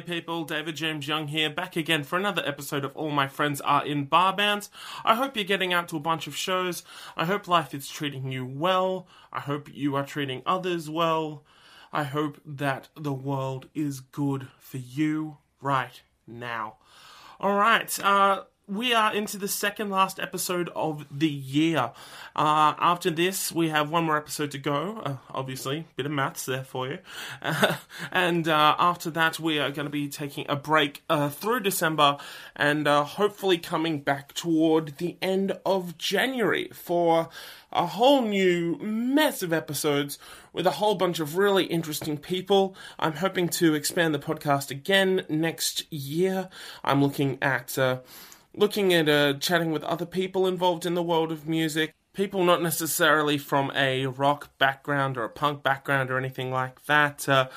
people. David James Young here, back again for another episode of All My Friends Are in Bar Bands. I hope you're getting out to a bunch of shows. I hope life is treating you well. I hope you are treating others well. I hope that the world is good for you right now. All right, uh, we are into the second last episode of the year. Uh, after this, we have one more episode to go. Uh, obviously, bit of maths there for you. Uh, and after that, we are going to be taking a break uh, through December and uh, hopefully coming back toward the end of January for a whole new mess of episodes with a whole bunch of really interesting people. I'm hoping to expand the podcast again next year. I'm looking at uh, looking at uh, chatting with other people involved in the world of music. People not necessarily from a rock background or a punk background or anything like that. Uh,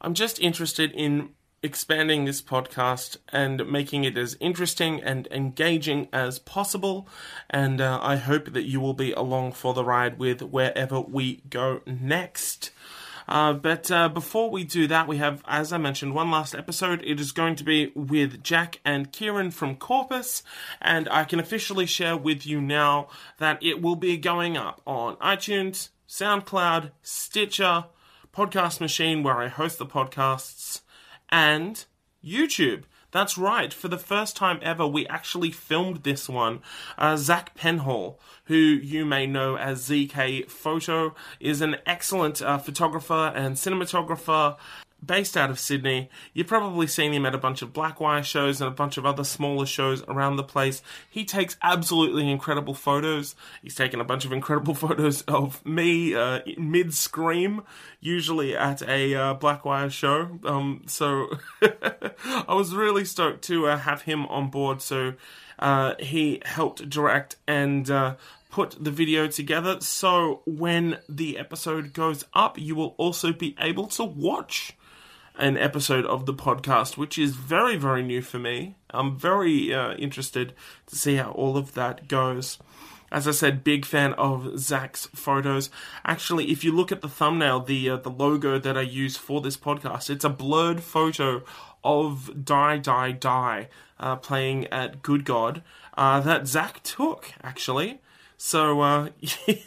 I'm just interested in expanding this podcast and making it as interesting and engaging as possible. And uh, I hope that you will be along for the ride with wherever we go next. Uh, but uh, before we do that, we have, as I mentioned, one last episode. It is going to be with Jack and Kieran from Corpus, and I can officially share with you now that it will be going up on iTunes, SoundCloud, Stitcher, Podcast Machine, where I host the podcasts, and YouTube. That's right. For the first time ever, we actually filmed this one. Uh, Zach Penhall, who you may know as ZK Photo, is an excellent uh, photographer and cinematographer based out of Sydney. You've probably seen him at a bunch of Blackwire shows and a bunch of other smaller shows around the place. He takes absolutely incredible photos. He's taken a bunch of incredible photos of me uh, mid scream, usually at a uh, Blackwire show. Um, so I was really stoked to uh, have him on board. So uh, he helped direct and uh, put the video together. So when the episode goes up, you will also be able to watch an episode of the podcast, which is very, very new for me. I'm very uh, interested to see how all of that goes. As I said, big fan of Zach's photos. Actually, if you look at the thumbnail, the uh, the logo that I use for this podcast, it's a blurred photo of Die Die Die uh, playing at Good God uh, that Zach took. Actually, so uh,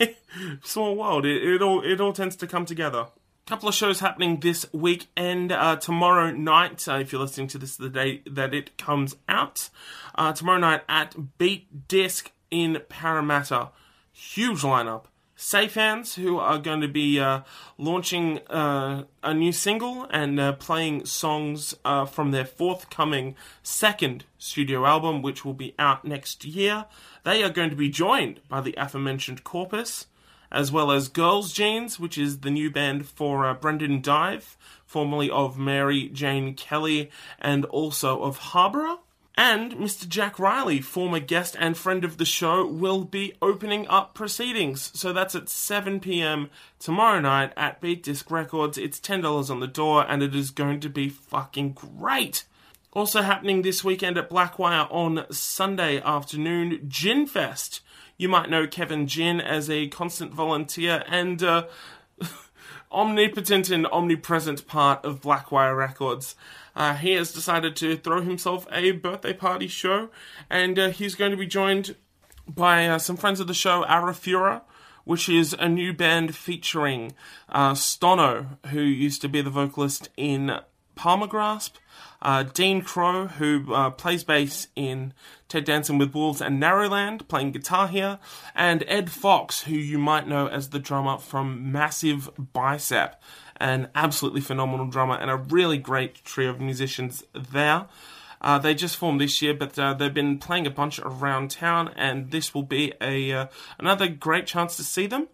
small world. It, it all it all tends to come together couple of shows happening this weekend. Uh, tomorrow night, uh, if you're listening to this the day that it comes out, uh, tomorrow night at Beat Disc in Parramatta. Huge lineup. Safe Hands, who are going to be uh, launching uh, a new single and uh, playing songs from their forthcoming second studio album, which will be out next year. They are going to be joined by the aforementioned Corpus as well as Girls Jeans, which is the new band for uh, Brendan Dive, formerly of Mary Jane Kelly and also of Harborough. And Mr. Jack Riley, former guest and friend of the show, will be opening up proceedings. So that's at 7 pm tomorrow night at Beat Disc Records. It's $10 on the door and it is going to be fucking great. Also happening this weekend at Blackwire on Sunday afternoon, Gin Fest. You might know Kevin Gin as a constant volunteer and uh, omnipotent and omnipresent part of Blackwire Records. Uh, he has decided to throw himself a birthday party show, and uh, he's going to be joined by uh, some friends of the show, Arafura, which is a new band featuring uh, Stono, who used to be the vocalist in Palmergrasp, uh, Dean Crow, who uh, plays bass in Ted Danson with Wolves and Narrowland, playing guitar here, and Ed Fox, who you might know as the drummer from Massive Bicep, an absolutely phenomenal drummer and a really great trio of musicians there. Uh, they just formed this year, but uh, they've been playing a bunch around town, and this will be a uh, another great chance to see them.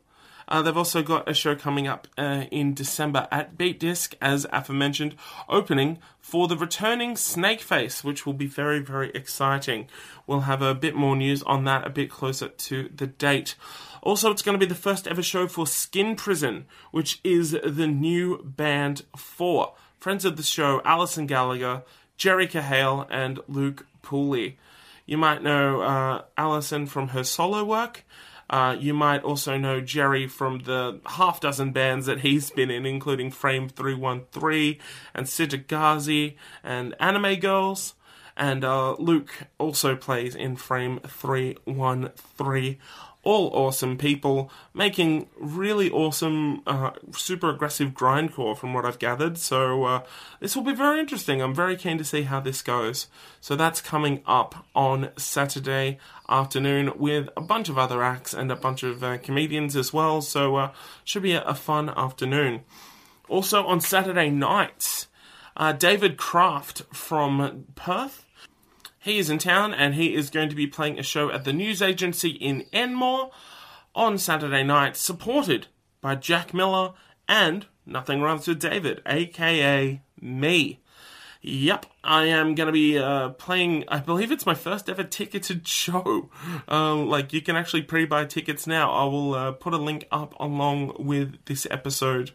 Uh, they've also got a show coming up uh, in December at Beat Disc, as aforementioned, opening for the returning Snakeface, which will be very, very exciting. We'll have a bit more news on that a bit closer to the date. Also, it's going to be the first ever show for Skin Prison, which is the new band for friends of the show Alison Gallagher, Jerry Cahale, and Luke Pooley. You might know uh, Alison from her solo work. Uh, you might also know Jerry from the half dozen bands that he's been in, including Frame 313 and Sidja Ghazi and Anime Girls. And uh, Luke also plays in Frame 313 all awesome people making really awesome, uh, super aggressive grindcore from what I've gathered. So uh, this will be very interesting. I'm very keen to see how this goes. So that's coming up on Saturday afternoon with a bunch of other acts and a bunch of uh, comedians as well. So uh, should be a, a, fun afternoon. Also on Saturday night, uh, David Kraft from Perth he is in town and he is going to be playing a show at the news agency in Enmore on Saturday night, supported by Jack Miller and Nothing Rhymes with David, aka me. Yep, I am going to be uh, playing. I believe it's my first ever ticketed show. Uh, like you can actually pre-buy tickets now. I will uh, put a link up along with this episode.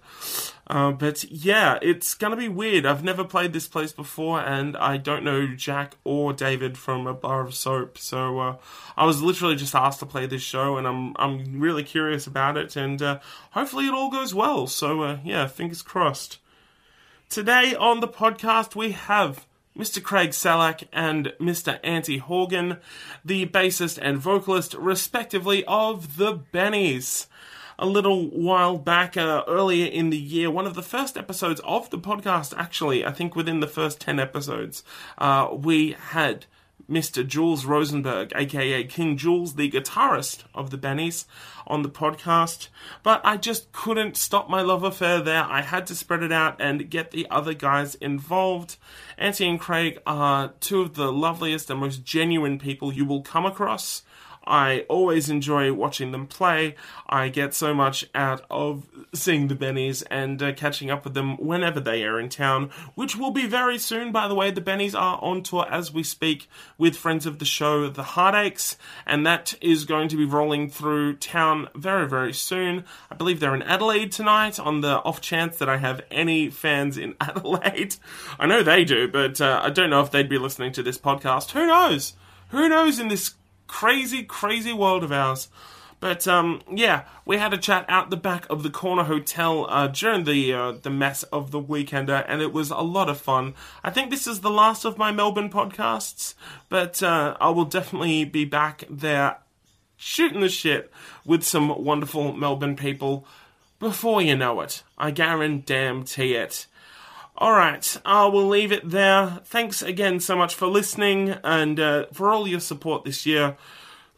Uh, but yeah, it's going to be weird. I've never played this place before, and I don't know Jack or David from a bar of soap. So uh, I was literally just asked to play this show, and I'm I'm really curious about it, and uh, hopefully it all goes well. So yeah, fingers crossed. Today on the podcast, we have Mr. Craig Salak and Mr. Anty Horgan, the bassist and vocalist, respectively, of the Bennies. A little while back, uh, earlier in the year, one of the first episodes of the podcast, actually, I think within the first 10 episodes, uh, we had Mr. Jules Rosenberg, aka King Jules, the guitarist of the Bennies, on the podcast. But I just couldn't stop my love affair there. I had to spread it out and get the other guys involved. Anty and Craig are two of the loveliest and most genuine people you will come across. I always enjoy watching them play. I get so much out of seeing the Bennies and uh, catching up with them whenever they are in town, which will be very soon, by the way. The Bennies are on tour as we speak with friends of the show, The Heartaches, and that is going to be rolling through town very, very soon. I believe they're in Adelaide tonight on the off chance that I have any fans in Adelaide. I know they do, but uh, I don't know if they'd be listening to this podcast. Who knows? Who knows in this crazy, crazy world of ours. But um, yeah, we had a chat out the back of the corner hotel uh, during the uh, the mess of the weekender, and it was a lot of fun. I think this is the last of my Melbourne podcasts, but uh, I will definitely be back there shooting the shit with some wonderful Melbourne people before you know it. I guarantee it. All right, I will leave it there. Thanks again so much for listening and uh, for all your support this year.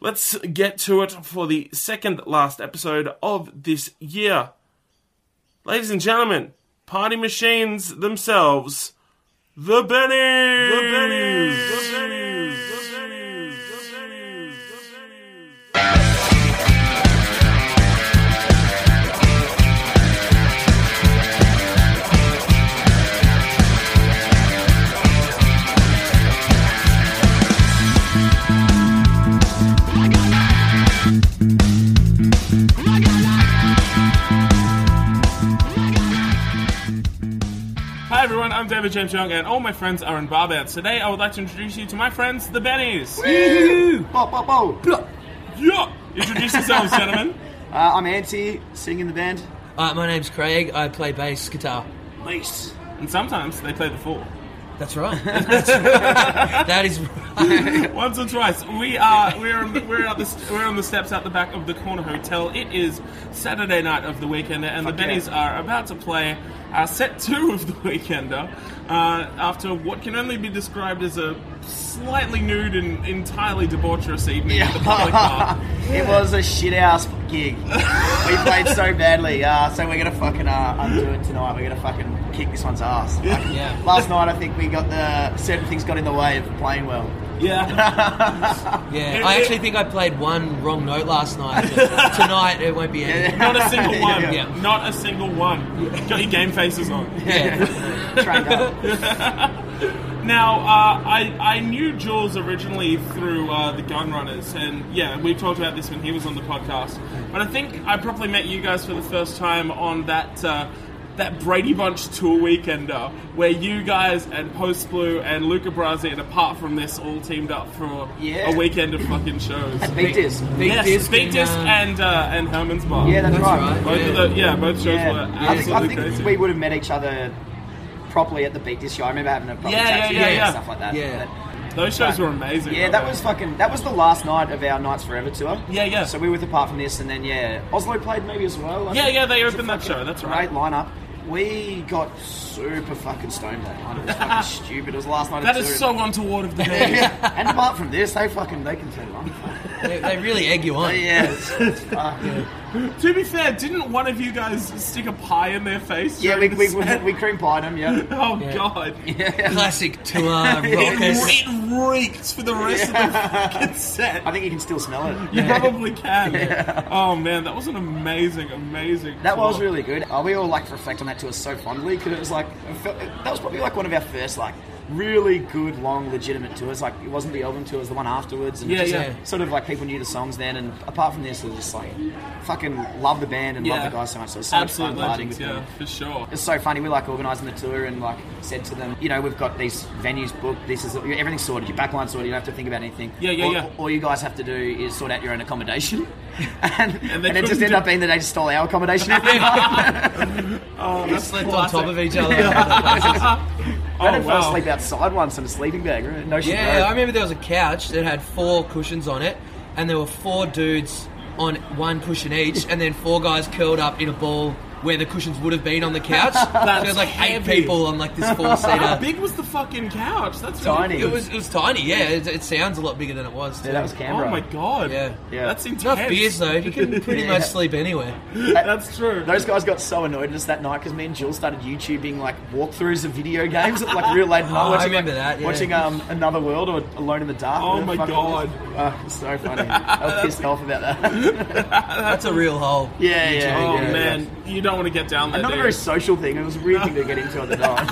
Let's get to it for the second last episode of this year. Ladies and gentlemen, party machines themselves, the Bennies! The Bennies! The Bennies! David James Young, and all my friends are in Bar Bands. Today, I would like to introduce you to my friends, the Bennies. Yeah! Introduce yourselves, gentlemen. Uh, I'm Anty, singing in the band. Uh, my name's Craig. I play bass guitar. Bass. And sometimes they play the four. That's right. That's right. that is right. Once or twice. We are we're on the, we're at the we're on the steps out the back of the corner hotel. It is Saturday night of the weekend, and Fuck the Bennies yeah. are about to play uh, set two of the weekender. Uh, after what can only be described as a slightly nude and entirely debaucherous evening at the public bar. It was a shit ass gig. we played so badly, uh, so we're gonna fucking uh, undo it tonight. We're gonna fucking kick this one's ass. Like, Yeah. Last night, I think we got the certain things got in the way of playing well. Yeah. Yeah, I actually think I played one wrong note last night. but Tonight it won't be any. Not a single one. Yeah. Not a single one. Got your game faces on. Yeah. Trained up. Now, uh, I I knew Jules originally through uh, the Gunrunners, and yeah, we talked about this when he was on the podcast. But I think I probably met you guys for the first time on that uh, that Brady Bunch tour weekender where you guys and Post Blue and Luca Brasi and apart from this all teamed up for Yeah. a weekend of fucking shows. At Beat Disc. Big yes, Disc Big and, Disc and uh, and Herman's Bar. Yeah, that's, That's right. right. both yeah. of the yeah both shows Yeah. were I think, I think crazy. we would have met each other properly at the Beat Disc show. I remember having a proper Yeah, chat yeah, to you yeah, and yeah. stuff like that. Yeah. But- Those shows were amazing. Yeah, that was fucking. That was the last night of our Nights Forever tour. Yeah, yeah. So we were with apart from this, and then yeah, Oslo played maybe as well. I Yeah, think. yeah, they It was a opened that show, that's great right. lineup. We got super fucking stoned that night. It was fucking stupid. It was the last night That is so untoward of the band. and apart from this, they fucking they can turn it on. They, they really egg you on. yeah, it's, it's fucking. to be fair, didn't one of you guys stick a pie in their face? Yeah, we, during we, the we, set? we cream pied them. Yeah. Oh Yeah. god. yeah. Classic tour It, rockers. it reeks for the rest of the fucking set. I think you can still smell it. You probably can. Oh man, that was an amazing, amazing. That tour. was really good. Uh, we all like reflect on that tour so fondly because it was like it felt, that was probably like one of our first like really good long legitimate tours. Like it wasn't the album tour, it was the one afterwards. And Yeah, just, yeah. Sort of like people knew the songs then, and apart from this, it was just like fucking love the band and Yeah. love the guys so much. So it was so Absolute much fun partying legends, with yeah, them. for sure. It's so funny. We like organising the tour and like said to them, you know, we've got these venues booked. This is everything's sorted. Your backline sorted. You don't have to think about anything. Yeah, yeah, all, yeah. All you guys have to do is sort out your own accommodation, and, and, they it just ended up being that they just stole our accommodation every night. Oh, We slept on top of each other. I Oh, had to fall wow. asleep outside once in a sleeping bag. right? No shit. Yeah, I remember there was a couch that had four cushions on it, and there were four dudes on one cushion each, and then four guys curled up in a ball where the cushions would have been on the couch. so there was like eight heavy. people on like this four How seater. big was the fucking couch? That's Tiny. It was it was tiny, yeah. It, it sounds a lot bigger than it was. Too. Yeah, that was Oh my god. Yeah. Yeah. That's intense. Enough beers though. You can pretty Yeah. much sleep anywhere. That's true. Those guys got so annoyed at us that night because me and Jill started YouTubing like walkthroughs of video games at like real late night. Oh, I watching, remember like, that, yeah. Watching um, Another World or Alone in the Dark. Oh my the God. was. Uh, so funny. I was pissed off about that. That's a real hole. yeah, yeah. Oh yeah, man, you don't want to get down there. Not a very social thing. It was a weird thing to get into at the time.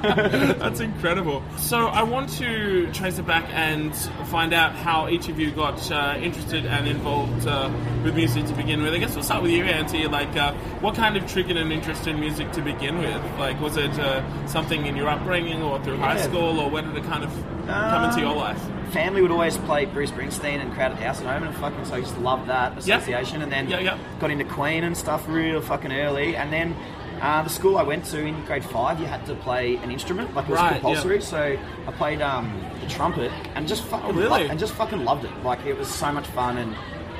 That's incredible. So I want to trace it back and find out how each of you got uh, interested and involved uh, with music to begin with. I guess we'll start with you, Anty. Like, uh, what kind of triggered an interest in music to begin with? Like, was it uh, something in your upbringing or through high school, or when did it kind of come into your life? Family would always play Bruce Springsteen and Crowded House at home, and fucking so I just loved that association. And then Yeah, yeah. got into Queen and stuff real fucking early. And then uh, the school I went to in grade five, you had to play an instrument, like it was Right, compulsory. yeah. So I played um, the trumpet and just fucking Oh, really? lo- and just fucking loved it. Like it was so much fun and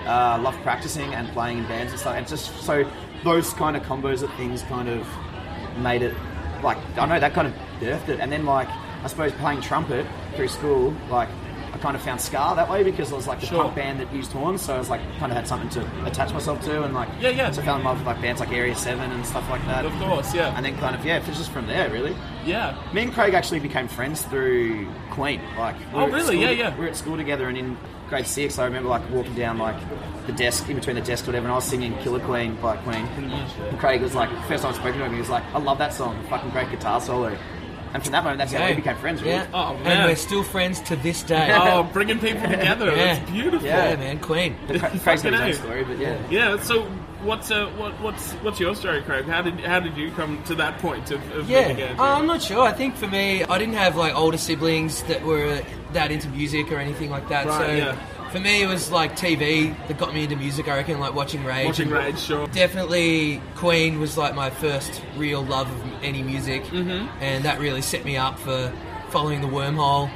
uh, loved practicing and playing in bands and stuff. And just so those kind of combos of things kind of made it like I know that kind of birthed it. And then like I suppose playing trumpet through school, like kind of found ska that way because it was like the Sure. punk band that used horns, so I was like kind of had something to attach myself to, and like Yeah, yeah. So I fell in love with like bands like Area Seven and stuff like that. Of course, yeah. And then kind of yeah, it was just from there really. Yeah. Me and Craig actually became friends through Queen. Like, we Oh, really? school- Yeah, yeah. We were at school together, and in grade six, I remember like walking down like the desk in between the desks, whatever, and I was singing "Killer Queen" by Queen. And Craig was like, first time I spoke to him, he was like, "I love that song, fucking great guitar solo." And from that moment, that's how we became friends. Really. Yeah. Oh, man. and we're still friends to this day. Oh, bringing people together. Yeah. That's beautiful. Yeah. yeah, man, Queen. But Cra- Craig's got his Fucking own A. story, but yeah. Yeah. So, what's uh, what, what's what's your story, Craig? How did how did you come to that point of, of being Yeah, a uh, I'm not sure. I think for me, I didn't have like older siblings that were that into music or anything like that. Right, so yeah. For me, it was like TV that got me into music. I reckon, like watching Rage. watching Rage? Sure. Definitely, Queen was like my first real love of any music, mm-hmm. and that really set me up for following the wormhole.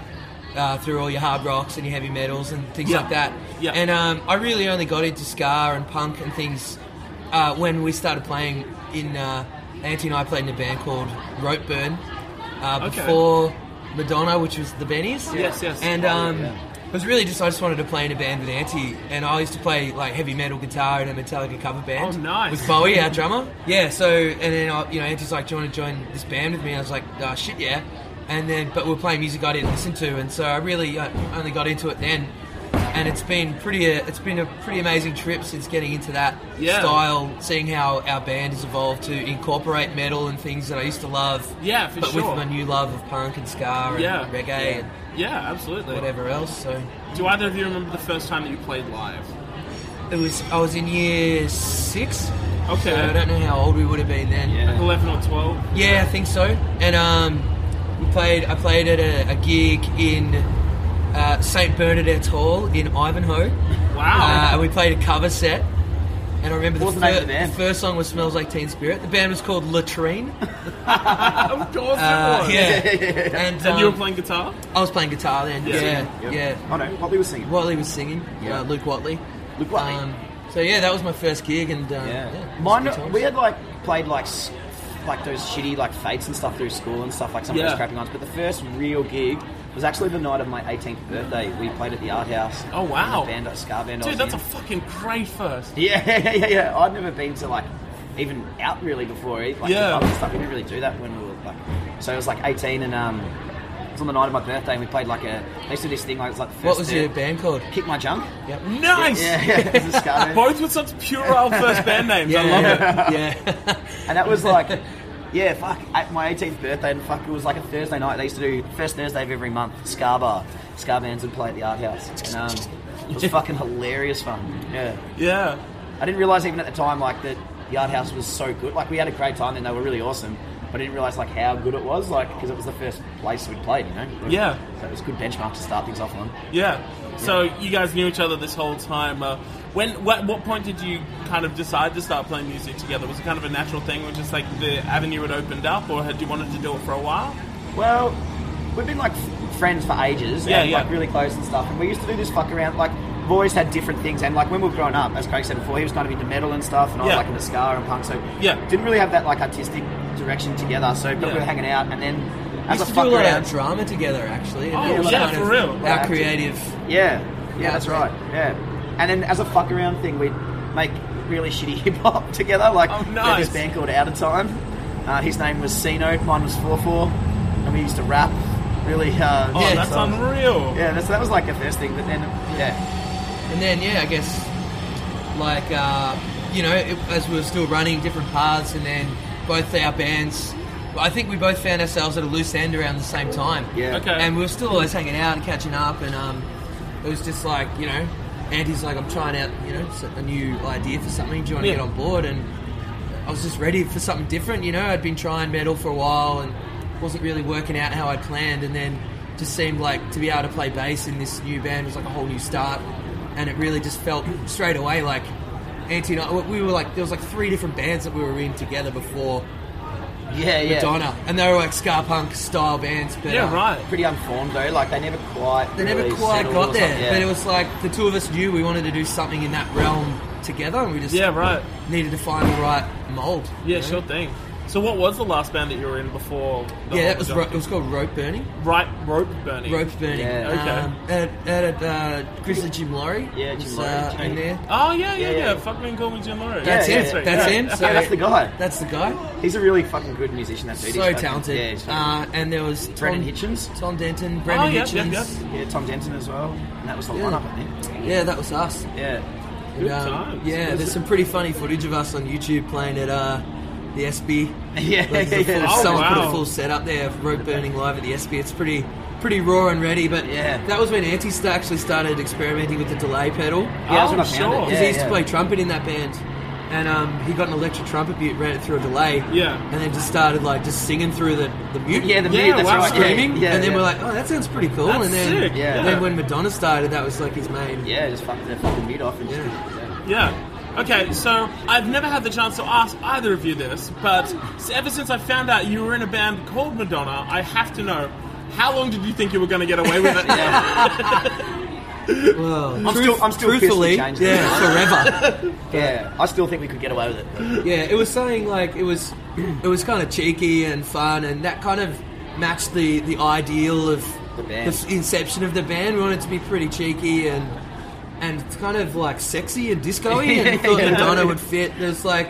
Uh, through all your hard rocks and your heavy metals and things Yeah. like that, Yeah. and um, I really only got into ska and punk and things uh, when we started playing in. Uh, Anty and I played in a band called Rope Burn uh, Okay. before Madonna, which was the Bennies. Yes, yes. And Oh, um, yeah. It was really just I just wanted to play in a band with Anty, and I used to play like heavy metal guitar in a Metallica cover band. Oh, nice. With Bowie, our drummer. Yeah. So and then I, you know Anty's like, "Do you want to join this band with me?" And I was like, oh, "Shit, yeah." And then, but we're playing music I didn't listen to, and so I really uh, only got into it then. And it's been pretty. Uh, it's been a pretty amazing trip since getting into that Yeah. style, seeing how our band has evolved to incorporate metal and things that I used to love. Yeah, for but sure. with my new love of punk and ska and Yeah. reggae and Yeah, absolutely. whatever else. So Do either of you remember the first time that you played live? it was. I was in year six, Okay. So I don't know how old we would have been then. Yeah. Eleven or twelve. Yeah, I think so. And um, we played. I played at a, a gig in uh, Saint Bernadette Hall in Ivanhoe. Wow. Uh, and we played a cover set. And I remember the, the name fir- of the band? first song was "Smells Like Teen Spirit." The band was called Latrine. of course Uh, it was. yeah. And, And you were um, playing guitar? I was playing guitar then. Yeah. Yeah, yeah. Oh no, Watley was singing. Watley was singing. Yeah. Uh, Luke Watley. Luke Watley. Um, so yeah, that was my first gig, and um, Yeah. yeah, it was Mine, good times. we had like played like s- like those shitty like fetes and stuff through school and stuff like some Yeah. of those crappy ones. But the first real gig was actually the night of my 18th birthday. We played at the art house. Oh, wow. The band, a ska band. Dude, was that's a fucking great first. yeah, yeah, yeah, yeah. I'd never been to like even out really before. eh, Like Yeah. yeah. and stuff. We didn't really do that when we were like. So it was like 18 and um, it was on the night of my birthday and we played like a. They used to do this thing like it was like the first. What was your band called? Kick my junk. Yep. Nice. Yeah, yeah. it was a ska band. Both with such puerile first band names. I love it. Yeah. And that was like, yeah, fuck, at my 18th birthday, and fuck, it was like a Thursday night. They used to do first Thursday of every month, Ska Bar. Ska bands would play at the art house. And um, it was fucking hilarious fun. Yeah. Yeah. I didn't realise even at the time, like, that the art house was so good. Like, we had a great time and they were really awesome. But I didn't realise, like, how good it was, like, because it was the first place we'd played, you know? Yeah. So it was a good benchmark to start things off on. Yeah. So you guys knew each other this whole time. Uh, when what, what point did you kind of decide to start playing music together? Was it kind of a natural thing, or just like the avenue had opened up, or had you wanted to do it for a while? Well, we've been like friends for ages, Yeah, and yeah. like really close and stuff. And we used to do this fuck around. Like, we've always had different things. And like when we were growing up, as Craig said before, he was kind of into metal and stuff, and I was Yeah. like into ska and punk. So Yeah. didn't really have that like artistic direction together. So but Yeah. we were hanging out, and then We as used a to fuck do a lot around, of drama together, actually. and Oh, that was yeah, kind for of real. Our creative. yeah, yeah, that's Yeah. right, yeah. And then as a fuck around thing, we'd make really shitty hip hop together. Like Oh, we had this nice. band called Out of Time. Uh, his name was C Note, mine was Four Four, and we used to rap really. Uh, Oh, shit that's songs. unreal. Yeah, that's, that was like the first thing, but then yeah, And then, yeah, I guess, like, uh, you know, it, as we were still running different paths, and then both our bands, I think we both found ourselves at a loose end around the same time. yeah, Okay. And we were still always hanging out and catching up, and um, it was just like, you know, Andy's like, I'm trying out, you know, a new idea for something. Do you want to Yeah. get on board? And I was just ready for something different, you know. I'd been trying metal for a while and wasn't really working out how I'd planned, and then just seemed like to be able to play bass in this new band was like a whole new start, and it really just felt straight away like Anty and I, we were like there was like three different bands that we were in together before yeah, yeah. Madonna, and they were like ska punk style bands, but Yeah, uh, right. Pretty unformed though. Like they never quite. they never really quite got there, something, yeah. but it was like the two of us knew we wanted to do something in that realm together, and we just Yeah, right. needed to find the right mold. Yeah, you know? sure thing. So what was the last band that you were in before? the Yeah, that was ro- Madonna- it was called Rope Burning. right rope burning. Rope Burning. Yeah. Okay. Um, at at uh, Grizzly Jim Laurie. Yeah, Jim was, Laurie, uh, Jim. in there. Oh yeah, yeah, yeah. Yeah, yeah. Fuck me and call me Jim Laurie. That's Yeah, him. yeah, That's yeah. him. So yeah, that's the guy. That's the guy. He's a really fucking good musician. That dude. He's So fucking- talented. Yeah, he's fucking- uh, and there was Tom, Brendan Hitchens. Tom Denton, Brendan Oh, yep, Hitchens. yep, yep. Yeah, Tom Denton as well. And that was the Yeah. lineup, I think. Yeah, that was us. Yeah. Good And, um, times. Yeah, there's some pretty funny footage of us on YouTube playing at uh, the Espy. Yeah, Like, yeah, the full- yeah. Oh, someone put a full set up there of rope burning live at the Espy. It's pretty pretty raw and ready, but Yeah. that was when Anty sta- actually started experimenting with the delay pedal. Yeah, that's Oh, when I found sure. it. Because Yeah, he used to play trumpet in that band, and um, he got an electric trumpet mute, ran it through a delay, Yeah. and then just started like just singing through the, the mute, Yeah, the Yeah, mute, that's wow. right. screaming, Yeah, and then yeah. we're like, oh, that sounds pretty cool. That's and then, sick. Yeah. then when Madonna started, that was like his main. Yeah, just fuck the fucking mute off and just. Yeah. Yeah. Yeah. Okay, so I've never had the chance to ask either of you this, but ever since I found out you were in a band called Madonna, I have to know how long did you think you were going to get away with it? Well, I'm still- I'm still truthfully, changed it. yeah, forever. Yeah, I still think we could get away with it. Yeah, it was something like it was, it was kind of cheeky and fun, and that kind of matched the the ideal of The band. f- inception of the band. We wanted it to be pretty cheeky and and it's kind of like sexy and disco-y, and thought. Madonna would fit. There's like.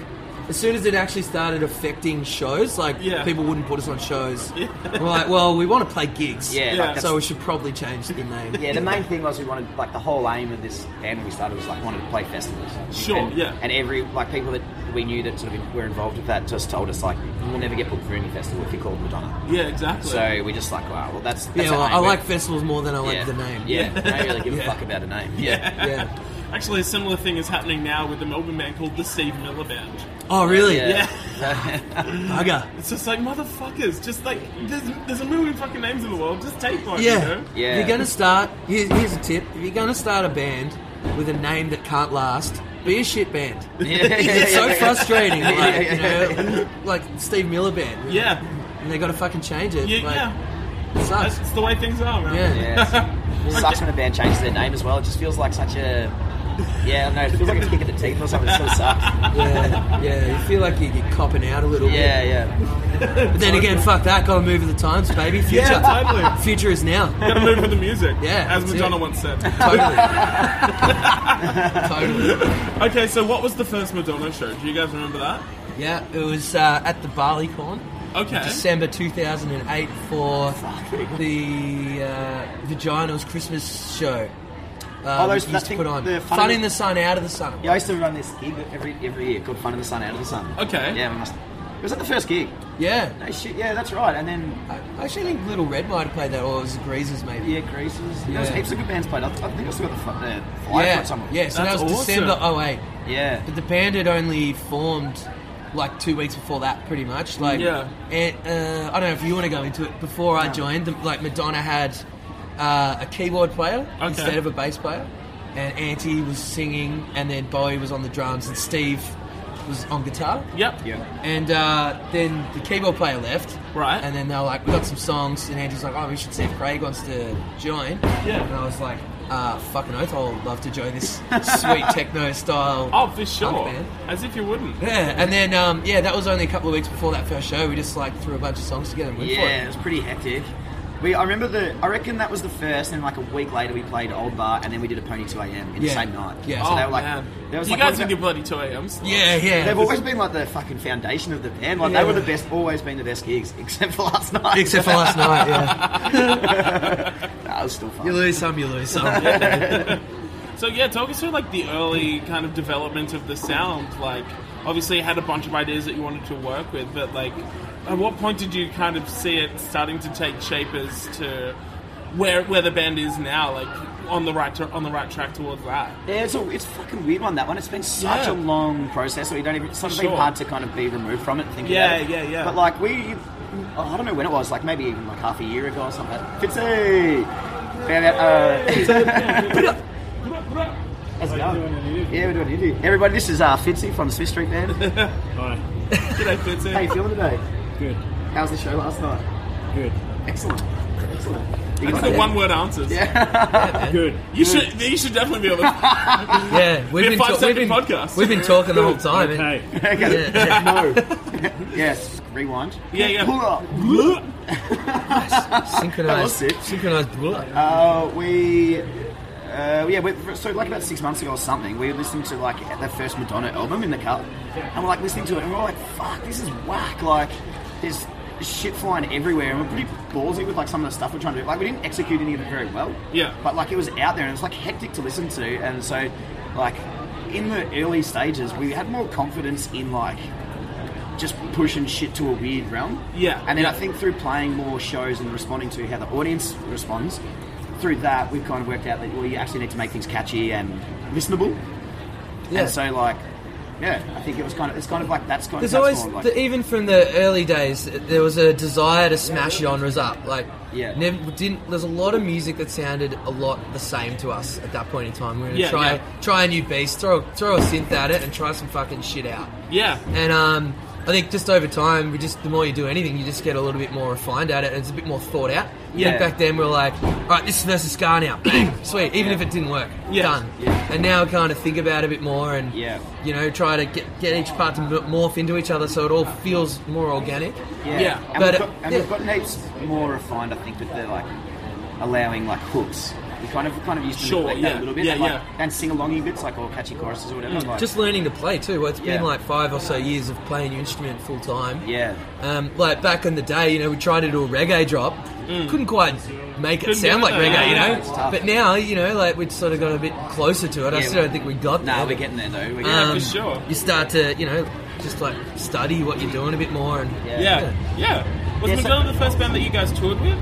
As soon as it actually started affecting shows, like Yeah. people wouldn't put us on shows. We're like, well, we want to play gigs, Yeah, Yeah. like so we should probably change the name. yeah. The main thing was we wanted, like, the whole aim of this band when we started was like wanted to play festivals. Sure, and, yeah. And every like people that we knew that sort of were involved with that just told us like, we'll never get booked for any festival if you're called Madonna. yeah, exactly. So we just like, wow, well that's, that's Yeah, our well, aim. I We're- like festivals more than I like yeah. the name. Yeah, I don't really give Yeah. a fuck about a name. Yeah. yeah. Actually, a similar thing is happening now with the Melbourne band called the Steve Miller Band. Oh, really? Yeah. Bugger. It's just like motherfuckers. Just like there's there's a million fucking names in the world. Just take one. Yeah. You know? Yeah. If you're gonna start, here's, here's a tip: if you're gonna start a band with a name that can't last, be a shit band. Yeah, yeah, yeah, It's so yeah, yeah. frustrating. Like, you know, like Steve Miller band. Yeah. And they got to fucking change it. Yeah. Like, yeah. It sucks. That's the way things are, man. Yeah. Yeah, it sucks when a band changes their name as well. It just feels like such a yeah, no, it feels like a kick in the teeth or something. It sort of sucks. Yeah, yeah. You feel like you- you're copping out a little Yeah, bit. yeah. Yeah. But then again, fuck that. Gotta move with the times, baby. Future. Yeah, totally. Future is now. Gotta move with the music. Yeah, As that's Madonna it. once said. Totally. totally. Okay, so what was the first Madonna show? Do you guys remember that? Yeah, it was uh, at the Barleycorn. Okay. December 2008 for the uh, Vaginals Christmas show. Uh, Oh, those- we that used to thing- put on the Fun, Fun in in- the Sun, Out of the Sun. Yeah, I used to run this gig every every year called Fun in the Sun, Out of the Sun. Okay. Yeah, we must. Was that the first gig. Yeah. No shit. Yeah, that's right. And then I I actually think Little Red might have played that, or it was Greasers maybe. yeah, Greasers. Yeah. There's Yeah. heaps of good bands played. I, I think I still got the fl- the flyer yeah. for someone. Yeah, so That's that was awesome. December 08. Yeah. But the band had only formed like two weeks before that, pretty much. Like, Yeah. And uh, I don't know if you want to go into it. Before I joined, the, like Madonna had uh, a keyboard player Okay. instead of a bass player, and Anty was singing, and then Bowie was on the drums, and Steve was on guitar. Yep. Yeah. And uh, then the keyboard player left. Right. And then they were like, we got some songs, and Angie's like, oh, we should see if Craig wants to join. Yeah. And I was like, uh, fucking oath, I'll love to join this sweet techno style. Oh, for sure. punk band. As if you wouldn't. Yeah, and then um, yeah, that was only a couple of weeks before that first show. We just like threw a bunch of songs together and went Yeah, it for was pretty hectic. We, I remember the. I reckon that was the first, and like a week later we played Old Bar, and then we did a Pony 2 AM in the Yeah. same night. Yeah. so oh, they were oh, like, man. there was you like, guys what can about- do bloody 2 a.m.s. Yeah, yeah. They've always been like the fucking foundation of the band. Like Yeah. they were the best, always been the best gigs, except for last night. Except for last night, yeah. Nah, it was still fun. You lose some, you lose some. So yeah, talk us through like the early kind of development of the sound. Like, obviously, you had a bunch of ideas that you wanted to work with, but like, at what point did you kind of see it starting to take shape as to where where the band is now? Like, on the right to, on the right track towards that. Yeah, it's a, it's a fucking weird one. That one. It's been such Yeah. a long process, so you don't even. It's something sure. hard to kind of be removed from it. And think Yeah, about it. yeah, yeah. But like we, I don't know when it was. Like maybe even like half a year ago or something. Fitzy, found out. Uh, how's? Yeah, we're doing an interview. Everybody, this is uh, Fitzy from the Smith Street Band. Hi. G'day, Fitzy. How you feeling today? Good. How was the show last night? Good. Excellent. Excellent. You That's the it? one word answers. Yeah. Good. You should you should definitely be able to. yeah, we've Be been, five-second we've been podcast. We've been talking the whole time. Okay. Okay. Yeah. no. yes. Rewind. Yeah, yeah. Pull up. Synchronized, That was sick. synchronized. Uh, we, uh, yeah, we, so like about six months ago or something, we were listening to like the first Madonna album in the car, and we're like listening to it, and we're like, "Fuck, this is whack!" Like, there's shit flying everywhere, and we're pretty ballsy with like some of the stuff we're trying to do. Like, we didn't execute any of it very well, Yeah. but like it was out there, and it was like hectic to listen to, and so like in the early stages, we had more confidence in like just pushing shit to a weird realm. Yeah, And then yeah. I think through playing more shows and responding to how the audience responds, through that we've kind of worked out that well, you actually need to make things catchy and listenable. Yeah. And so like, yeah, I think it was kind of it's kind of like that's kind There's of that's always, more like, the, even from the early days, there was a desire to smash genres up. Like, Yeah. never didn't. There's a lot of music that sounded a lot the same to us at that point in time. We're gonna Yeah, try yeah. try a new beast, throw throw a synth at it, and try some fucking shit out. Yeah. And um, I think just over time, we just the more you do anything, you just get a little bit more refined at it, and it's a bit more thought out. Yeah. I think back then we were like, all right, this is versus ska now, bang, sweet. Even if it didn't work, Yeah. done. Yeah. And now kind of think about it a bit more, and Yeah. you know, try to get get each part to morph into each other, so it all feels more organic. yeah. Yeah. And, But, we've, got, and yeah. we've gotten heaps more refined, I think, with the like allowing like hooks. We kind of kind of used to Sure, yeah. that a little bit, Yeah, and, like, yeah. and sing alongy bits like or catchy choruses or whatever. Like, Just learning to play too. Well, it's been like five or so years of playing your instrument full time. yeah. Um, like back in the day, you know, we tried to do a reggae drop, couldn't quite make it Couldn't sound like reggae, yeah, you know. it's tough. But now, you know, like we'd sort of got a bit closer to it. I still don't think we got there. Nah, we're getting there though. We're getting Yeah, um, for sure. You start to, you know, just like study what you're doing a bit more, and Yeah. Yeah, yeah. Was Yeah, so- the first band that you guys toured with?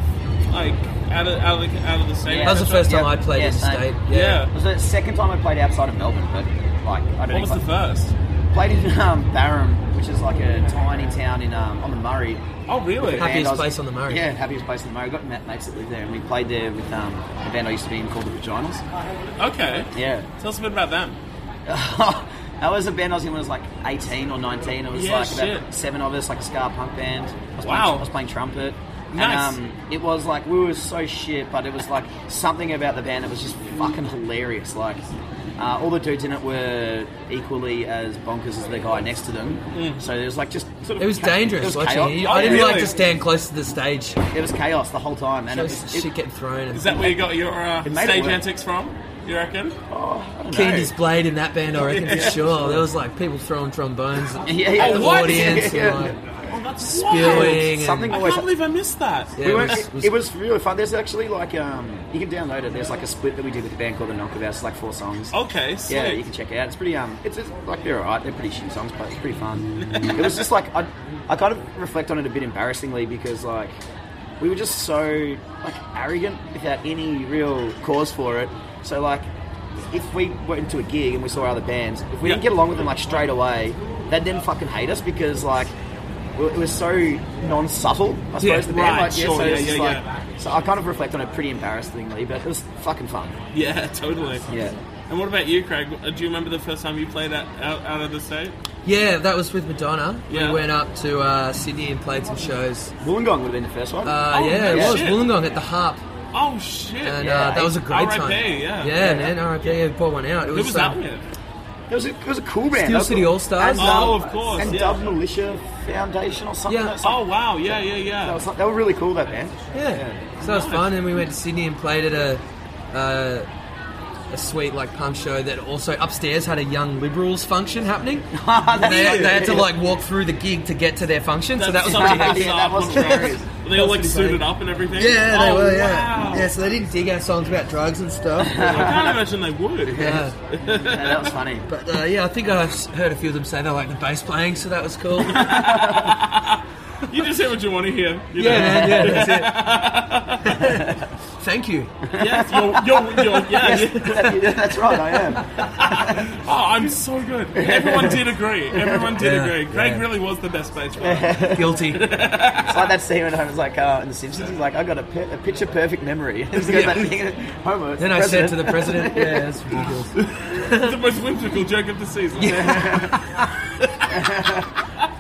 Like, out of out of the, out of the state. Yeah. That was the first time Yeah. I played Yeah, in the same. state. Yeah. It was the second time I played outside of Melbourne, but like I don't What was the first? played in um, Barham, which is like a tiny town in um, on the Murray. Oh, really? Happiest band I was- place on the Murray. Yeah, happiest place on the Murray. Got ma- mates that live there, and we played there with um, a band I used to be in called the Vaginas. Okay. Yeah. Tell us a bit about them. that was a band I was in when I was like 18 or 19. It was Yeah, like about shit. seven of us, like a ska punk band. I was Wow. Playing, I was playing trumpet. Nice. And um, it was like, we were so shit, but it was like something about the band that was just fucking hilarious. Like, uh, all the dudes in it were equally as bonkers as the guy next to them. Mm. So there was like just. sort of It was dangerous It was watching chaos. it. Oh, I didn't really? like to stand close to the stage. It was chaos the whole time. And it Just was. It, shit getting thrown. Is that where you got your uh, It made stage work. antics from? You reckon? oh, I don't keen displayed in that band, I reckon Yeah. for sure. There was like people throwing trombones at Yeah, yeah. the Oh, what? audience Yeah. and like Oh, that's spewing. and- Something I always. can't believe I missed that. Yeah, we it was- it, was- it was really fun. There's actually like um, you can download it. There's like a split that we did with a band called the Knockabouts. It's like four songs. Okay, sweet. Yeah, you can check it out. It's pretty um, it's, it's like they're alright. They're pretty shitty songs, but it's pretty fun. it was just like I, I kind of reflect on it a bit embarrassingly because like we were just so like arrogant without any real cause for it. So like if we went to a gig and we saw other bands, if we Yeah. didn't get along with them like straight away, they'd then fucking hate us because like it was so non-subtle. I suppose Yeah, the band, right, like, sure, so yeah, yeah, like, yeah. so I kind of reflect on it pretty embarrassingly, but it was fucking fun. Yeah, totally. Yeah. And what about you, Craig? Uh, Do you remember the first time you played out, out, out of the state? Yeah, that was with Madonna. Yeah. We went up to uh, Sydney and played some shows. Wollongong would have been the first one. Uh, Oh, yeah, it was shit. Wollongong at the Harp, Oh shit! and Yeah, uh, that was a great R.I.P., time. yeah. yeah, man, RIP, yeah, we poured one out. It Who was, was that with? It was a, it was a cool band. Steel That- City All-Stars. And, Oh, um, of course, And yeah. Dub Militia Foundation or something. Yeah. like- something- Oh wow! Yeah, yeah, yeah. That yeah. was, they were really cool, that band. Yeah. So that was Nice. fun, and we went to Sydney and played at a uh, a sweet like punk show that also upstairs had a young liberals function happening. They, they had to like walk through the gig to get to their function, so that was That's pretty such. Yeah, that was hilarious. Contrast. Were they all like That was pretty suited funny. up and everything? Yeah, oh, they were. Yeah, Wow. yeah. So they didn't dig our songs about drugs and stuff. I can't imagine they would. yeah, Yeah, that was funny. but uh, yeah, I think I heard a few of them say they like the bass playing, so that was cool. You just hear what you want to hear. You yeah, know? man, yeah, that's it. Thank you. Yes, you're, you're, you're, yeah, yeah. Yeah, that's right, I am. Oh, I'm so good. Everyone did agree. Everyone did Yeah, agree. Greg yeah. really was the best bass player. Guilty. It's like that scene when I was like, uh, in The Simpsons, he's like, I got a, pi- a picture perfect memory. He's got that thing, Homer. Then the I said to the president, "Yeah, that's ridiculous." the most whimsical joke of the season.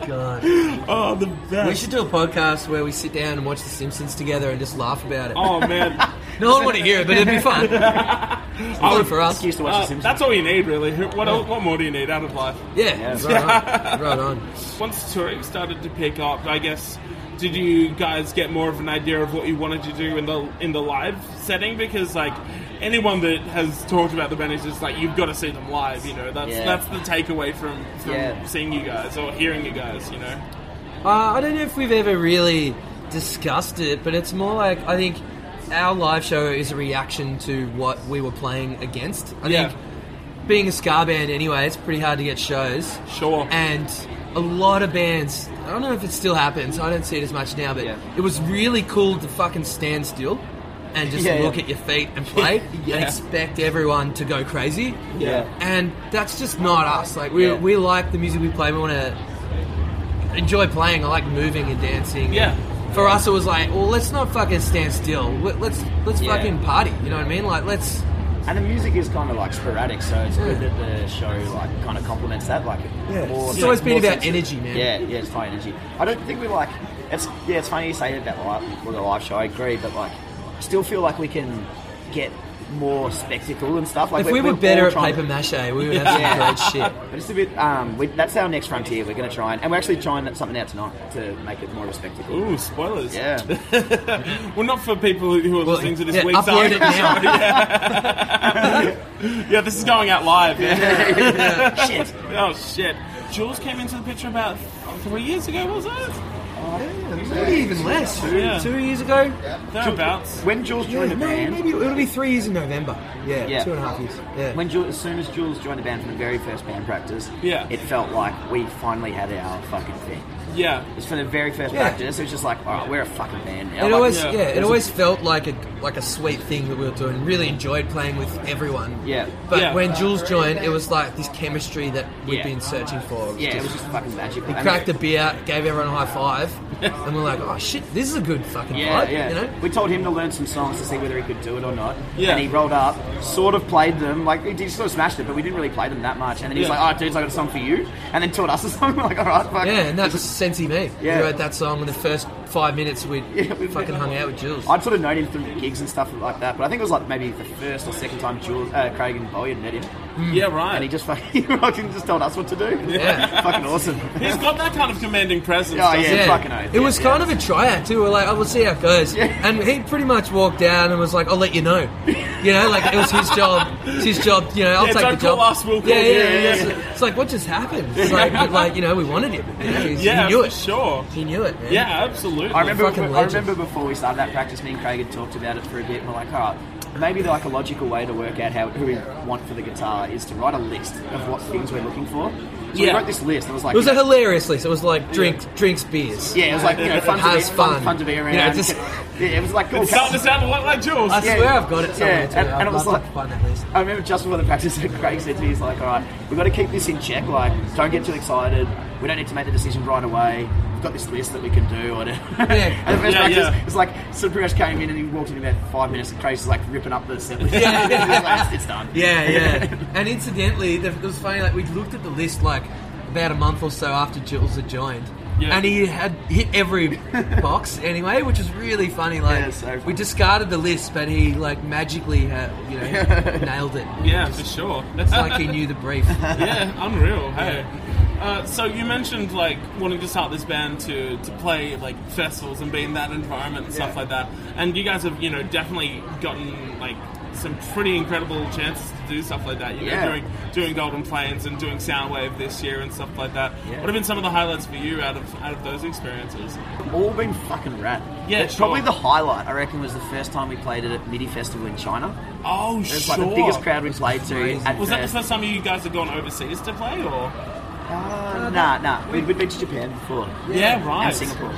God. Oh, the best. We should do a podcast where we sit down and watch The Simpsons together and just laugh about it. Oh man, No one want to hear it, but it'd be fun. It's fun for us. Excuse to watch Uh, The Simpsons. that's all you need, really. Who- What, else, what more do you need out of life? Yeah, right on. Right on. Once touring started to pick up, I guess, did you guys get more of an idea of what you wanted to do in the in the live setting? Because like anyone that has talked about the band is just like you've got to see them live. You know, that's Yeah. that's the takeaway from from Yeah. seeing you guys or hearing you guys. You know. Uh, I don't know if we've ever really discussed it, but it's more like I think our live show is a reaction to what we were playing against. I Yeah. think being a ska band anyway, it's pretty hard to get shows. Sure. And a lot of bands, I don't know if it still happens, I don't see it as much now, but Yeah. it was really cool to fucking stand still and just Yeah, look yeah. at your feet and play Yeah. and expect everyone to go crazy. Yeah. And that's just not us. Like we, Yeah. we like the music we play. We want to enjoy playing. I like moving and dancing. Yeah. For us, it was like, well, let's not fucking stand still. Let- Let's let's Yeah. fucking party. You know what I mean? Like let's. And the music is kind of like sporadic, so it's good that the show like kind of complements that. Like, Yeah. more, It's always been more about sense energy, man. Yeah, yeah, it's high energy. I don't think we like. It's yeah, it's funny you say that about live, well, the live show. I agree, but like, I still feel like we can get more spectacle and stuff. Like, If we we're- were we're better at paper mache, we would have some Yeah. great shit. But it's a bit. Um, we, that's our next frontier. We're going to try and, and we're actually trying something out tonight to make it more of a spectacle. Ooh, spoilers. Yeah. well, not for people who are Well, listening to this yeah, week's upload it episode. now. Yeah, this is going out live. Yeah. Shit. oh shit! Jules came into the picture about three years ago, was it? Maybe even less. Two, Yeah. two years ago. Thereabouts. When Jules Yeah, joined the maybe, band, maybe it'll be three years in November. Yeah, Yeah. two and a half years. Yeah. when Jules, as soon as Jules joined the band from the very first band practice, Yeah. it felt like we finally had our fucking thing. Yeah. it's was for the very first Yeah. practice. It was just like, all right, we're a fucking band now. It Like, always, yeah, yeah, it there's always felt like a like a sweet thing that we were doing. Really enjoyed playing with everyone. Yeah. But Yeah. when Jules joined, it was like this chemistry that we'd Yeah. been searching for. It was yeah, it was just fucking magic. we And cracked a beer, gave everyone a high five, and we're like, oh shit, this is a good fucking Yeah, vibe. yeah. You know? We told him to learn some songs to see whether he could do it or not. Yeah. And he rolled up, sort of played them, like he sort of smashed it, but we didn't really play them that much. And then he was Yeah. like, "Oh, dudes, I got a song for you," and then taught us a song. We're like, "All right, fuck." Yeah, and that was Sensi Me. Yeah. We wrote that song in the first five minutes. We Yeah, we- fucking hung out with Jules. I'd sort of known him through gigs and stuff like that, but I think it was like maybe the first or second time Jules, uh, Craig and Bowie had met him, Yeah, right. and he just fucking, he fucking just told us what to do. Yeah. fucking awesome. He's got that kind of commanding presence. Oh, doesn't yeah. fucking oath, It was yeah, kind of a triad too. We're like, oh, we'll see how it goes. Yeah. And he pretty much walked down and was like, I'll let you know. You know, like it was his job. It's his job. You know, I'll Yeah, take don't the job. us, we'll call yeah, you. yeah, Yeah, yeah. yeah. It's, it's like what just happened. It's like, like you know, we wanted him. You know, Yeah, he knew for it. sure. He knew it. Man. Yeah, absolutely. I remember. Fucking I remember before we started that practice, me and Craig had talked about it for a bit, and we're like, all right, maybe like a logical way to work out how who we want for the guitar is to write a list of what things we're looking for. So we wrote this list. and It was like It was a hilarious list. It was like drink, drinks beers. yeah, it was like you know fun to be Has fun, fun. fun to be around. You know, just- yeah, it was like cool. It's starting to sound a lot like Jules. I Yeah. swear I've got it somewhere Yeah, too. and- and it was like- to find that list. I remember just before the practice, Craig said to me, he's like, all right, we've got to keep this in check. Like, don't get too excited. We don't need to make the decision right away. We've got this list that we can do. Or whatever. and the first Yeah, practice, yeah. it's like, so pretty came in and he walked in about five minutes and Craig's like ripping up the set list. Yeah, yeah, like, it's, it's done. Yeah, yeah. and incidentally, it was funny. Like we looked at the list like about a month or so after Jules had joined, Yeah. and he had hit every box anyway, which was really funny. Like Yeah, so funny. we discarded the list, but he like magically had you know nailed it. yeah, for sure. It's like he knew the brief. yeah, unreal. Hey. Uh, so you mentioned like wanting to start this band to, to play like festivals and be in that environment and stuff Yeah. like that, and you guys have you know definitely gotten like some pretty incredible chances to do stuff like that. You know, Yeah. doing doing Golden Plains and doing Soundwave this year and stuff like that. Yeah. What have been some of the highlights for you out of out of those experiences? All been fucking rad. Yeah, sure. Probably the highlight, I reckon, was the first time we played it at MIDI Festival in China. Oh, It was sure. like the biggest crowd we played to Was that the first time you guys had gone overseas to play, or? Uh, nah, nah. We'd, we'd been to Japan before. Yeah, right. And Singapore.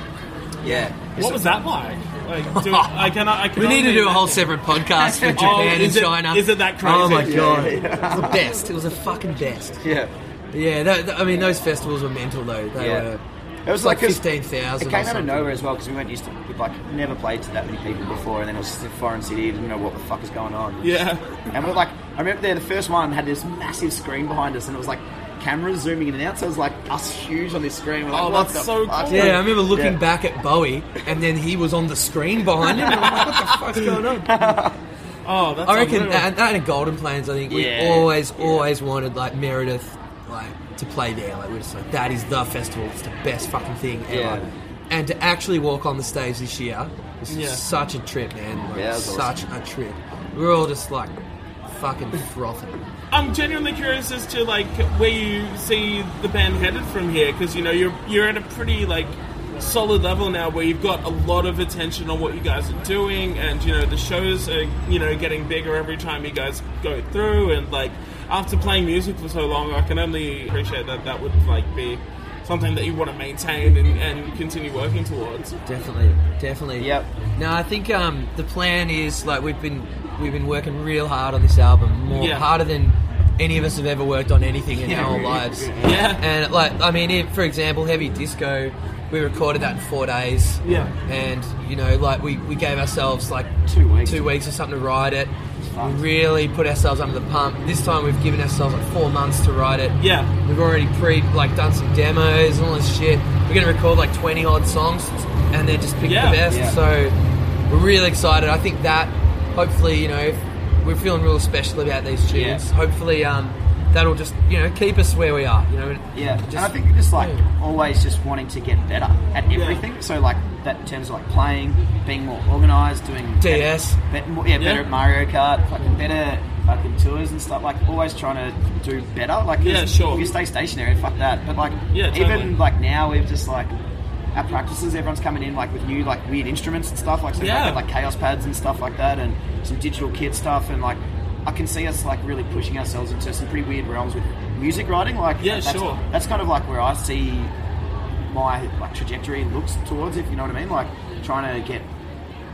Yeah. What was that like? Like, do, I can, I can We need to do a whole separate podcast for Japan Oh, and it- China. is it that crazy? Oh my Yeah, god, it was the best. It was the fucking best. Yeah. Yeah, that, that- I mean those festivals were mental though. They Yeah. were. It was like like 'cause 15,000 It came out of nowhere as well because we weren't used to. We'd like never played to that many people before, and then it was just a foreign city. Didn't know what the fuck is going on. Yeah. And we're like, I remember there the first one had this massive screen behind us, and it was like cameras zooming in and out. So it was like us huge on this screen. We're like, Oh, what that's the so fuck? cool. Yeah, I remember looking Yeah. back at Bowie, and then he was on the screen behind him. And I'm like, what the fuck's going on? Oh, that's I reckon unreal. that, that and Golden Plains. I think we Yeah, always, yeah. always wanted like Meredith, like to play there. Like we're just like that is the festival. It's the best fucking thing ever. Yeah. And to actually walk on the stage this year was Yeah. such a trip, man. Like, Yeah, it was such a trip. We were all just like fucking frothing. I'm genuinely curious as to like where you see the band headed from here, because you know you're you're at a pretty like solid level now where you've got a lot of attention on what you guys are doing, and you know the shows are you know getting bigger every time you guys go through, and like after playing music for so long, I can only appreciate that that would like be something that you want to maintain and, and continue working towards. Definitely, definitely. Yep. No, I think um, the plan is like we've been we've been working real hard on this album, more Yeah. harder than any of us have ever worked on anything in our whole lives. Yeah. And like, I mean, if, for example, Heavy Disco, we recorded that in four days. Yeah. And you know, like we, we gave ourselves like Two weeks. two weeks or something to write it. We really put ourselves under the pump. This time we've given ourselves like four months to write it. Yeah. We've already pre like done some demos and all this shit. We're gonna record like twenty odd songs and then just pick Yeah. the best. Yeah. So we're really excited. I think that hopefully, you know, if we're feeling real special about these tunes. Yeah. Hopefully, um, that'll just you know keep us where we are. You know, Yeah, Just- and I think just like yeah. always, just wanting to get better at everything. So like that in terms of like playing, being more organised, doing DS. better, more, yeah, better Yeah. at Mario Kart, fucking better fucking tours and stuff. Like always trying to do better. Like 'cause Yeah, sure. If you stay stationary, fuck that. But like Yeah, even like now, we've just like. Our practices, everyone's coming in like with new like weird instruments and stuff like so Yeah. like, like Kaoss pads and stuff like that, and some digital kit stuff, and like I can see us like really pushing ourselves into some pretty weird realms with music writing. Like Yeah, that's, sure. That's kind of like where I see my like trajectory looks towards. If you know what I mean, like trying to get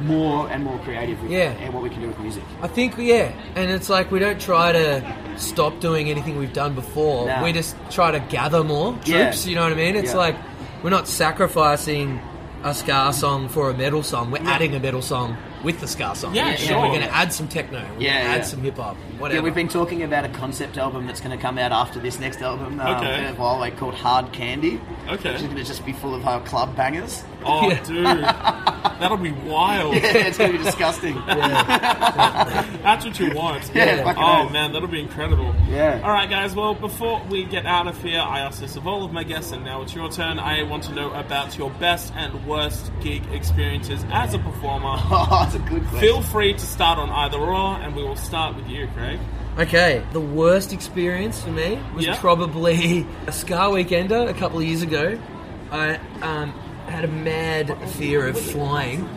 more and more creative with Yeah. and what we can do with music. I think yeah, and it's like we don't try to stop doing anything we've done before. No. We just try to gather more Yeah. troops. You know what I mean? It's Yeah. like we're not sacrificing a ska song for a metal song. We're adding a metal song with the ska song. Yeah, And sure. We're going to add some techno. We're Yeah, going to add yeah. some hip hop. Whatever. Yeah, we've been talking about a concept album that's going to come out after this next album. Um, Okay. a while, like called Hard Candy. Okay. Which is going to just be full of our club bangers. Oh, Yeah. dude, that'll be wild. Yeah, it's going to be disgusting. That's what you want. Yeah, fucking Oh oath. man, that'll be incredible. Yeah. All right, guys. Well, before we get out of here, I asked this of all of my guests, and now it's your turn. I want to know about your best and worst gig experiences as a performer. Oh, that's a good question. Feel free to start on either or, and we will start with you, Craig. Okay, the worst experience for me was Yeah. probably a Ska Weekender a couple of years ago. I um, had a mad fear of flying,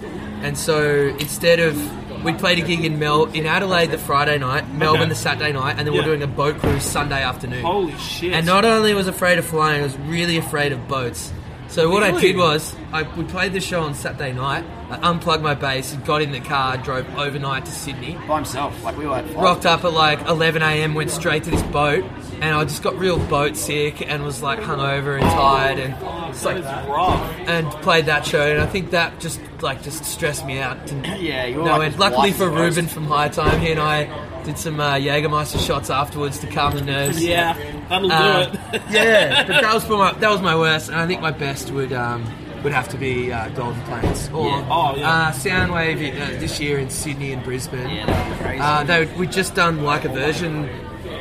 and so instead of we played a gig in Mel in Adelaide the Friday night, Melbourne Okay. the Saturday night, and then Yeah. we're doing a boat cruise Sunday afternoon. Holy shit! And not only was afraid of flying, I was really afraid of boats. So what I did was, I we played the show on Saturday night. I unplugged my bass, got in the car, drove overnight to Sydney By himself. Like, we were at rocked up at like 11 a.m. went straight to this boat and I just got real boat sick and was like hungover and tired and it's like rough. and played that show and I think that just like just stressed me out. Yeah, you were no like end. Luckily for. Ruben from High Time, he and I did some uh, Jägermeister shots afterwards to calm the nerves. Yeah, that'll do Uh, it. yeah, but that was for my that was my worst, and I think my best would um, would have to be uh, Golden Plains or Yeah. Oh, yeah. uh, Soundwave uh, this year in Sydney and Brisbane. Yeah, that was crazy. Uh, they we just done like a version,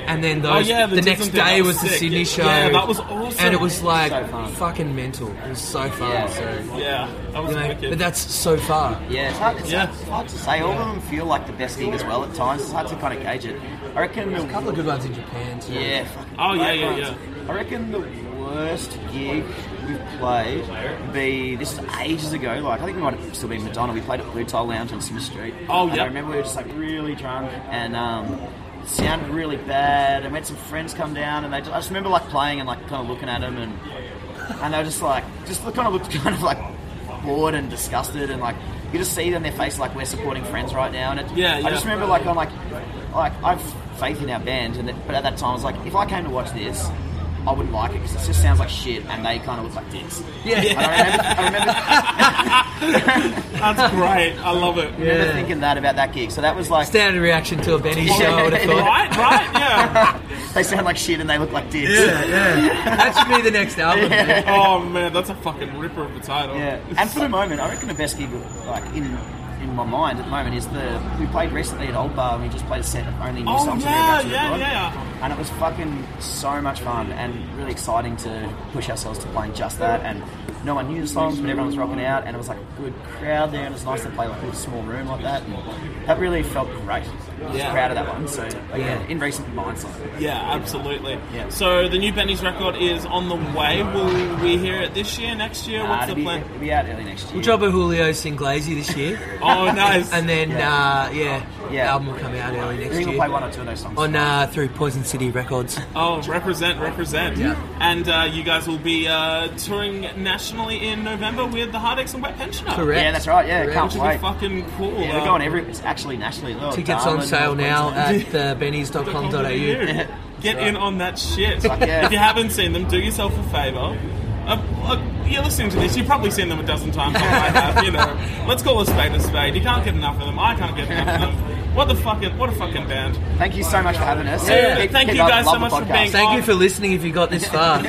and then those. Oh, yeah, the, the next day was was the. Sydney Yeah, show. yeah, that was awesome. and it was like So fucking mental. It was so fun. Yeah. So yeah, that was you know, but that's so far. Yeah, it's hard, it's, Yeah. it's hard to say. All of them feel like the best gig as well at times. It's hard to kind of gauge it. I reckon the A couple of good ones in Japan too. Yeah. fucking Oh, yeah, yeah, yeah. I reckon the worst gig we've played be this is ages ago. Like I think we might have still been Madonna. We played at Blue Tile Lounge on Smith Street. Oh, yeah. I remember we were just like really drunk and um, it sounded really bad. And we had some friends come down and they. Just, I just remember like playing and like kind of looking at them and and they were just like just kind of looked kind of like bored and disgusted and like you just see it in their face like we're supporting friends right now and it, Yeah, I just remember like I'm like like I've faith in our band and it, but at that time I was like if I came to watch this I wouldn't like it because it just sounds like shit and they kind of look like dicks Yeah. I remember, I remember, That's great. I love it. remember Yeah. thinking that about that gig so that was like Standard reaction to a Benny show. I would have thought. Right, right, yeah. they sound like shit and they look like dicks Yeah, yeah. That should be the next album. man. Oh man, that's a fucking ripper of a title. Yeah, and for the moment, I reckon the best gig, like in in my mind at the moment, is the we played recently at Old Bar and we just played a set of only new Oh songs. that we yeah, yeah, yeah. And it was fucking so much fun and really exciting to push ourselves to playing just that. And no one knew the songs, but everyone was rocking out, and it was like a good crowd there, and it was nice to play like a small room like that. And that really felt great. I was Yeah. proud of that one. So like, Yeah. yeah, in recent minds, like, Yeah, absolutely. Yeah. So the new Benny's record is on the way. Will we hear it this year, next year? uh, What's the be, plan? it'll be out early next year. We'll drop a Julio Sing Glazy this year. Oh, nice. And then, Yeah. uh, yeah, Yeah. album will come out early next think we'll year play one or two of those songs. on uh, through Poison City Records. Oh, represent, represent. Yeah. And uh, you guys will be uh, touring nationally in November with the Hardex and Wet Pensioner. Correct. yeah, that's right. Yeah, Correct. can't Which will be wait. fucking cool. Yeah, Uh, we're going every. It's actually nationally as well. Tickets on Darwin, sale now Queensland. at uh, bennies.com.au. Get in on that shit. yeah. If you haven't seen them, do yourself a favour. Uh, look, you're listening to this. You've probably seen them a dozen times. Like I have. You know, let's call a spade a spade. You can't get enough of them. I can't get enough of them. What the fucking what a fucking band. Thank you so much for having us. Yeah, Keep- thank keep you up. guys Love so the much for podcast. being- Thank you for listening if you got this far.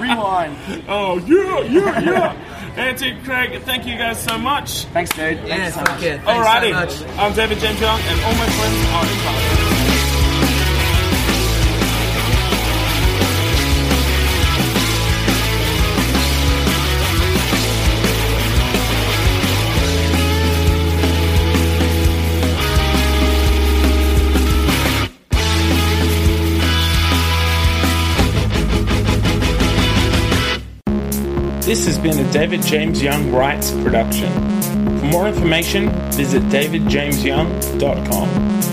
Rewind. Oh yeah, yeah, yeah. Anty Craig, thank you guys so much. Thanks, dude. Thank yeah, you so much. Thanks Alrighty, so much. I'm David James Young, and all my friends are in This has been a David James Young Writes production. For more information, visit davidjamesyoung.com.